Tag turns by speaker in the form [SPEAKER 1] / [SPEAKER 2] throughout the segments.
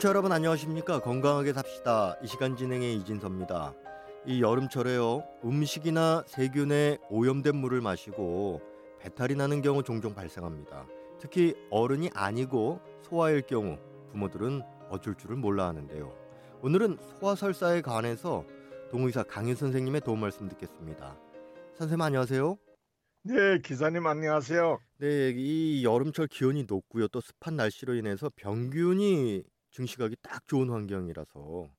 [SPEAKER 1] 청취자 여러분 안녕하십니까? 건강하게 삽시다. 이 시간 진행의 이진섭입니다. 이 여름철에요 음식이나 세균에 오염된 물을 마시고 배탈이 나는 경우 종종 발생합니다. 특히 어른이 아니고 소아일 경우 부모들은 어쩔 줄을 몰라 하는데요. 오늘은 소아설사에 관해서 동의사 강유 선생님의 도움 말씀 듣겠습니다. 선생님 안녕하세요.
[SPEAKER 2] 네, 기사님 안녕하세요.
[SPEAKER 1] 네, 이 여름철 기온이 높고요. 또 습한 날씨로 인해서 병균이 증식하기 딱 좋은 환경이라서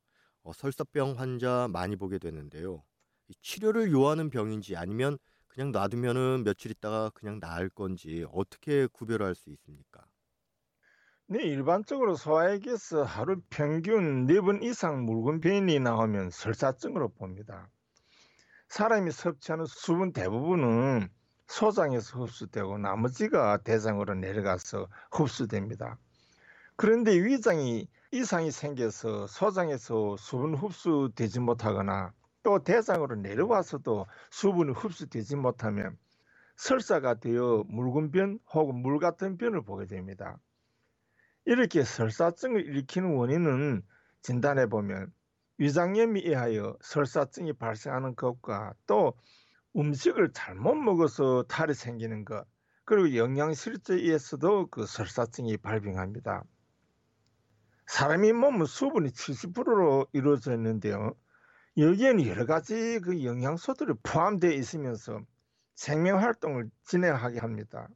[SPEAKER 1] 어, 설사병 환자 많이 보게 되는데요. 이 치료를 요하는 병인지 아니면 그냥 놔두면은 며칠 있다가 그냥 나을 건지 어떻게 구별할 수 있습니까?
[SPEAKER 2] 네, 일반적으로 소아에게서 하루 평균 4번 이상 묽은 변이 나오면 설사증으로 봅니다. 사람이 섭취하는 수분 대부분은 소장에서 흡수되고 나머지가 대장으로 내려가서 흡수됩니다. 그런데 위장이 이상이 생겨서 소장에서 수분 흡수되지 못하거나 또 대장으로 내려와서도 수분이 흡수되지 못하면 설사가 되어 묽은 변 혹은 물 같은 변을 보게 됩니다. 이렇게 설사증을 일으키는 원인은 진단해 보면 위장염에 의하여 설사증이 발생하는 것과 또 음식을 잘못 먹어서 탈이 생기는 것, 그리고 영양실조에 의해서도 그 설사증이 발병합니다. 사람이 몸은 수분이 70%로 이루어져 있는데요. 여기에는 여러 가지 그 영양소들이 포함되어 있으면서 생명 활동을 진행하게 합니다.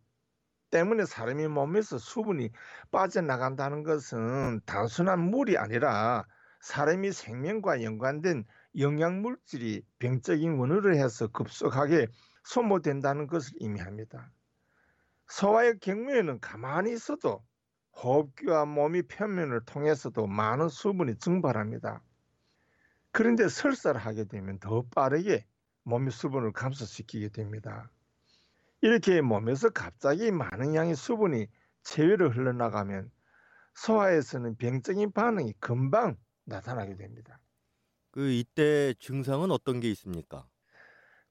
[SPEAKER 2] 때문에 사람이 몸에서 수분이 빠져나간다는 것은 단순한 물이 아니라 사람이 생명과 연관된 영양 물질이 병적인 원인을 해서 급속하게 소모된다는 것을 의미합니다. 소화의 경우에는 가만히 있어도 호흡기와 몸의 표면을 통해서도 많은 수분이 증발합니다. 그런데 설사를 하게 되면 더 빠르게 몸의 수분을 감소시키게 됩니다. 이렇게 몸에서 갑자기 많은 양의 수분이 체외로 흘러나가면 소화에서는 병적인 반응이 금방 나타나게 됩니다.
[SPEAKER 1] 그 이때 증상은 어떤 게 있습니까?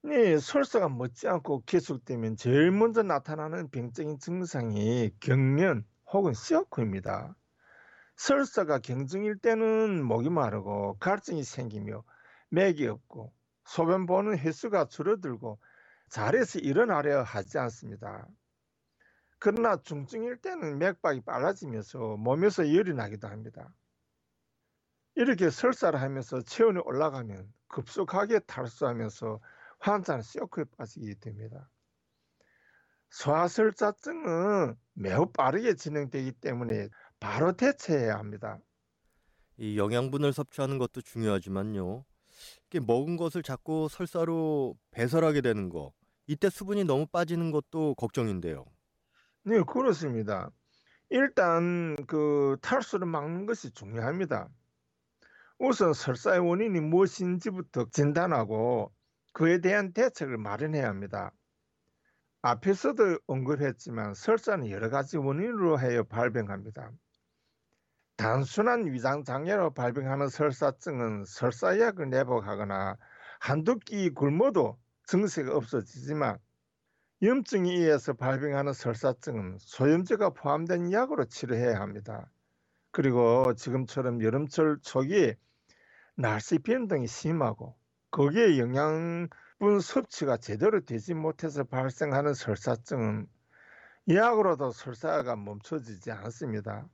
[SPEAKER 2] 네, 설사가 못지않고 계속되면 제일 먼저 나타나는 병적인 증상이 경련 혹은 시어코입니다. 설사가 경증일 때는 목이 마르고 갈증이 생기며 맥이 없고 소변 보는 횟수가 줄어들고 자리에서 일어나려 하지 않습니다. 그러나 중증일 때는 맥박이 빨라지면서 몸에서 열이 나기도 합니다. 이렇게 설사를 하면서 체온이 올라가면 급속하게 탈수하면서 환자는 쇼크에 빠지게 됩니다. 소아설사증은 매우 빠르게 진행되기 때문에 바로 대처해야 합니다.
[SPEAKER 1] 이 영양분을 섭취하는 것도 중요하지만요. 이게 먹은 것을 자꾸 설사로 배설하게 되는 거, 이때 수분이 너무 빠지는 것도 걱정인데요.
[SPEAKER 2] 네, 그렇습니다. 일단 그 탈수를 막는 것이 중요합니다. 우선 설사의 원인이 무엇인지부터 진단하고 그에 대한 대책을 마련해야 합니다. 앞에서도 언급했지만 설사는 여러 가지 원인으로 하여 발병합니다. 단순한 위장 장애로 발병하는 설사증은 설사약을 내복하거나 한두 끼 굶어도 증세가 없어지지만 염증에 의해서 발병하는 설사증은 소염제가 포함된 약으로 치료해야 합니다. 그리고 지금처럼 여름철 초기에 날씨 변동이 심하고 거기에 영 양분 섭취가 제대로 되지 못해서 발생하는 설사증은 약으로도 설사가 멈춰지지 않습니다.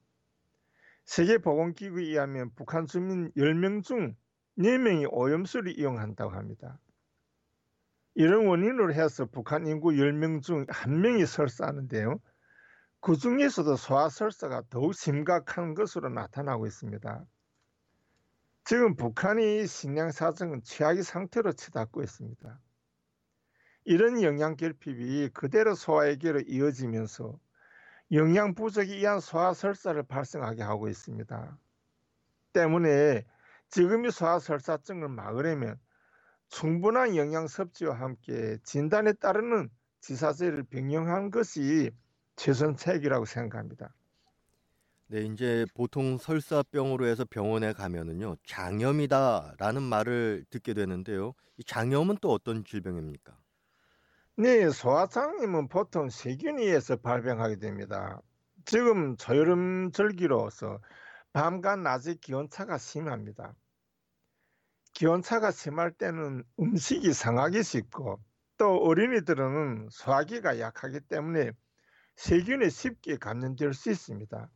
[SPEAKER 2] 세계보건기구에 의하면 북한 주민 10명 중 4명이 오염수를 이용한다고 합니다. 이런 원인으로 해서 북한 인구 10명 중 1명이 설사하는데요. 그 중에서도 소아설사가 더욱 심각한 것으로 나타나고 있습니다. 지금 북한이 식량 사정은 최악의 상태로 치닫고 있습니다. 이런 영양 결핍이 그대로 소화에게로 이어지면서 영양 부족에 의한 소아설사를 발생하게 하고 있습니다. 때문에 지금의 소아설사증을 막으려면 충분한 영양 섭취와 함께 진단에 따르는 지사제를 병행하는 것이 최선책이라고 생각합니다.
[SPEAKER 1] 네, 이제 보통 설사병으로 해서 병원에 가면은요, 장염이다라는 말을 듣게 되는데요. 이 장염은 또 어떤 질병입니까?
[SPEAKER 2] 네, 소아장염은 보통 세균에 의해서 발병하게 됩니다. 지금 저여름 절기로서 밤과 낮의 기온차가 심합니다. 기온차가 심할 때는 음식이 상하기 쉽고 또 어린이들은 소화기가 약하기 때문에 세균에 쉽게 감염될 수 있습니다.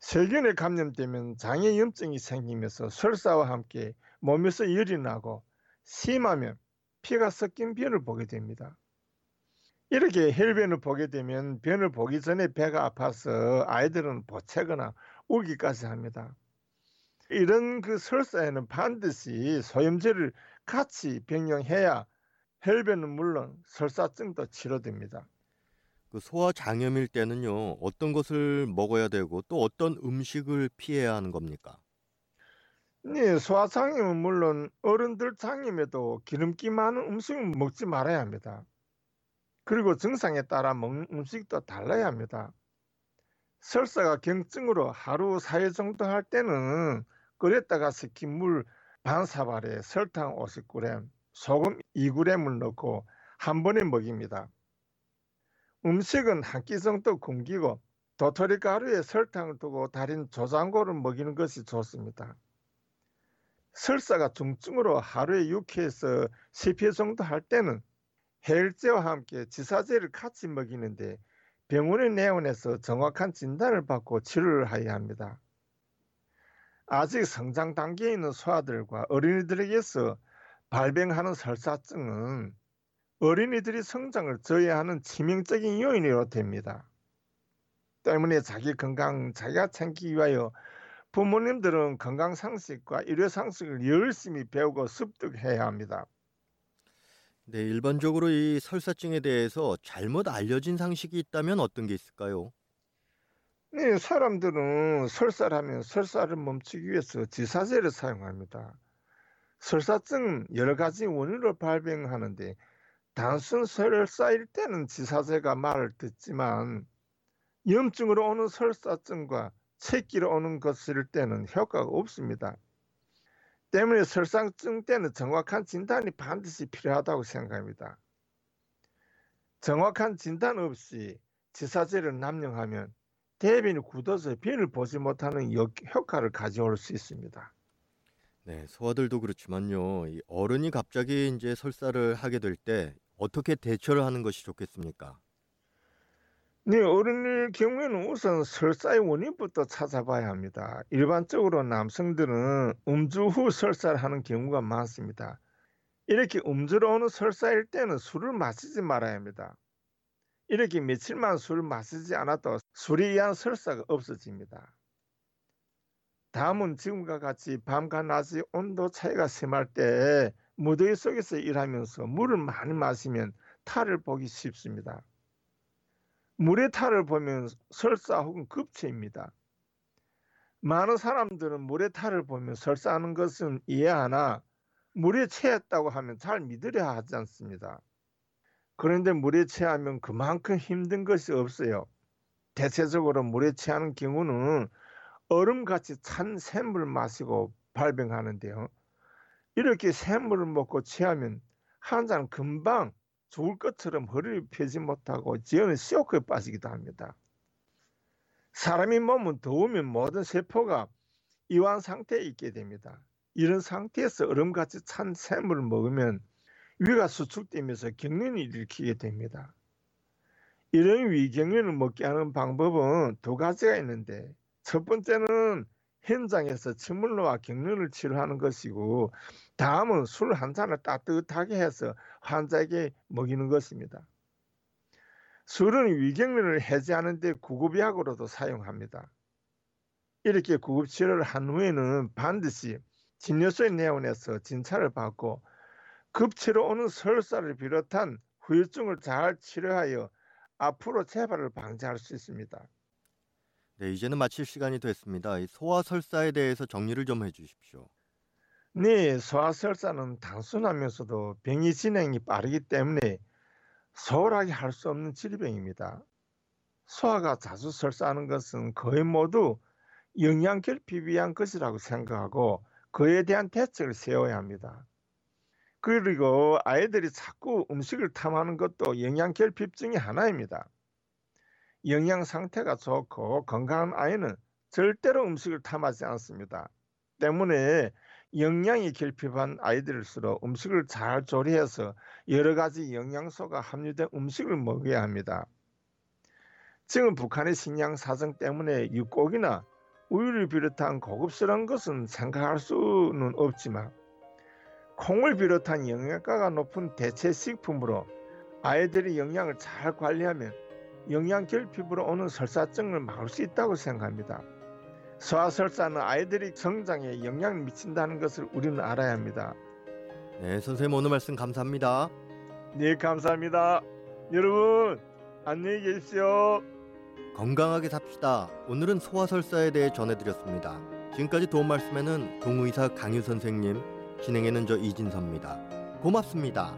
[SPEAKER 2] 세균에 감염되면 장애염증이 생기면서 설사와 함께 몸에서 열이 나고 심하면 피가 섞인 변을 보게 됩니다. 이렇게 혈변을 보게 되면 변을 보기 전에 배가 아파서 아이들은 보채거나 울기까지 합니다. 이런 그 설사에는 반드시 소염제를 같이 병용해야 혈변은 물론 설사증도 치료됩니다.
[SPEAKER 1] 그 소화 장염일 때는요, 어떤 것을 먹어야 되고 또 어떤 음식을 피해야 하는 겁니까?
[SPEAKER 2] 네, 소화 장염은 물론 어른들 장염에도 기름기 많은 음식을 먹지 말아야 합니다. 그리고 증상에 따라 먹는 음식도 달라야 합니다. 설사가 경증으로 하루 4일 정도 할 때는 끓였다가 식힌 물 반 사발에 설탕 50g, 소금 2g을 넣고 한 번에 먹입니다. 음식은 한끼 정도 굶기고 도토리 가루에 설탕을 두고 달인 조장고를 먹이는 것이 좋습니다. 설사가 중증으로 하루에 6회에서 10회 정도 할 때는 해열제와 함께 지사제를 같이 먹이는데 병원에 내원해서 정확한 진단을 받고 치료를 해야 합니다. 아직 성장 단계에 있는 소아들과 어린이들에게서 발병하는 설사증은 어린이들이 성장을 저해하는 치명적인 요인으로 됩니다. 때문에 자기 건강 자기가 챙기기 위하여 부모님들은 건강 상식과 의료 상식을 열심히 배우고 습득해야 합니다.
[SPEAKER 1] 네, 일반적으로 이 설사증에 대해서 잘못 알려진 상식이 있다면 어떤 게 있을까요?
[SPEAKER 2] 네, 사람들은 설사를 하면 설사를 멈추기 위해서 지사제를 사용합니다. 설사증은 여러 가지 원인으로 발병하는데 단순 설사일 때는 지사제가 말을 듣지만 염증으로 오는 설사증과 체기로 오는 것일 때는 효과가 없습니다. 때문에 설사증 때는 정확한 진단이 반드시 필요하다고 생각합니다. 정확한 진단 없이 지사제를 남용하면 대변이 굳어서 변을 보지 못하는 효과를 가져올 수 있습니다.
[SPEAKER 1] 네, 소아들도 그렇지만요. 이 어른이 갑자기 이제 설사를 하게 될 때 어떻게 대처를 하는 것이 좋겠습니까?
[SPEAKER 2] 네, 어른일 경우에는 우선 설사의 원인부터 찾아봐야 합니다. 일반적으로 남성들은 음주 후 설사를 하는 경우가 많습니다. 이렇게 음주로 오는 설사일 때는 술을 마시지 말아야 합니다. 이렇게 며칠만 술을 마시지 않아도 술에 의한 설사가 없어집니다. 다음은 지금과 같이 밤과 낮의 온도 차이가 심할 때 무더위 속에서 일하면서 물을 많이 마시면 탈을 보기 쉽습니다. 물의 탈을 보면 설사 혹은 급체입니다. 많은 사람들은 물의 탈을 보면 설사하는 것은 이해하나 물에 체했다고 하면 잘 믿으려 하지 않습니다. 그런데 물에 체하면 그만큼 힘든 것이 없어요. 대체적으로 물에 체하는 경우는 얼음같이 찬 샘물 마시고 발병하는데요. 이렇게 샘물을 먹고 한잔 금방 죽을 것처럼 허리를 펴지 못하고 지어는 쇼크에 빠지기도 합니다. 사람이 몸은 더우면 모든 세포가 이완 상태에 있게 됩니다. 이런 상태에서 얼음같이 찬 샘물을 먹으면 위가 수축되면서 경련을 일으키게 됩니다. 이런 위경련을 먹게 하는 방법은 두 가지가 있는데 첫 번째는 현장에서 침물로와 경련을 치료하는 것이고 다음은 술 한 잔을 따뜻하게 해서 환자에게 먹이는 것입니다. 술은 위경련을 해제하는 데 구급약으로도 사용합니다. 이렇게 구급 치료를 한 후에는 반드시 진료소에 내원해서 진찰을 받고 급체로 오는 설사를 비롯한 후유증을 잘 치료하여 앞으로 재발을 방지할 수 있습니다.
[SPEAKER 1] 네, 이제는 마칠 시간이 됐습니다. 소아설사에 대해서 정리를 좀 해주십시오.
[SPEAKER 2] 네, 소아설사는 단순하면서도 병이 진행이 빠르기 때문에 소홀하게 할 수 없는 질병입니다. 소아가 자주 설사하는 것은 거의 모두 영양 결핍이 위한 것이라고 생각하고 그에 대한 대책을 세워야 합니다. 그리고 아이들이 자꾸 음식을 탐하는 것도 영양 결핍 중의 하나입니다. 영양 상태가 좋고 건강한 아이는 절대로 음식을 탐하지 않습니다. 때문에 영양이 결핍한 아이들일수록 음식을 잘 조리해서 여러 가지 영양소가 함유된 음식을 먹어야 합니다. 지금 북한의 식량 사정 때문에 육고기나 우유를 비롯한 고급스러운 것은 생각할 수는 없지만 콩을 비롯한 영양가가 높은 대체 식품으로 아이들이 영양을 잘 관리하면 영양 결핍으로 오는 설사증을 막을 수 있다고 생각합니다. 소아설사는 아이들이 성장에 영향을 미친다는 것을 우리는 알아야 합니다.
[SPEAKER 1] 네, 선생님 오늘 말씀 감사합니다.
[SPEAKER 2] 네, 감사합니다. 여러분, 안녕히 계십시오.
[SPEAKER 1] 건강하게 삽시다. 오늘은 소아설사에 대해 전해드렸습니다. 지금까지 도움 말씀에는 동의사 강유 선생님, 진행에는 저 이진섭입니다. 고맙습니다.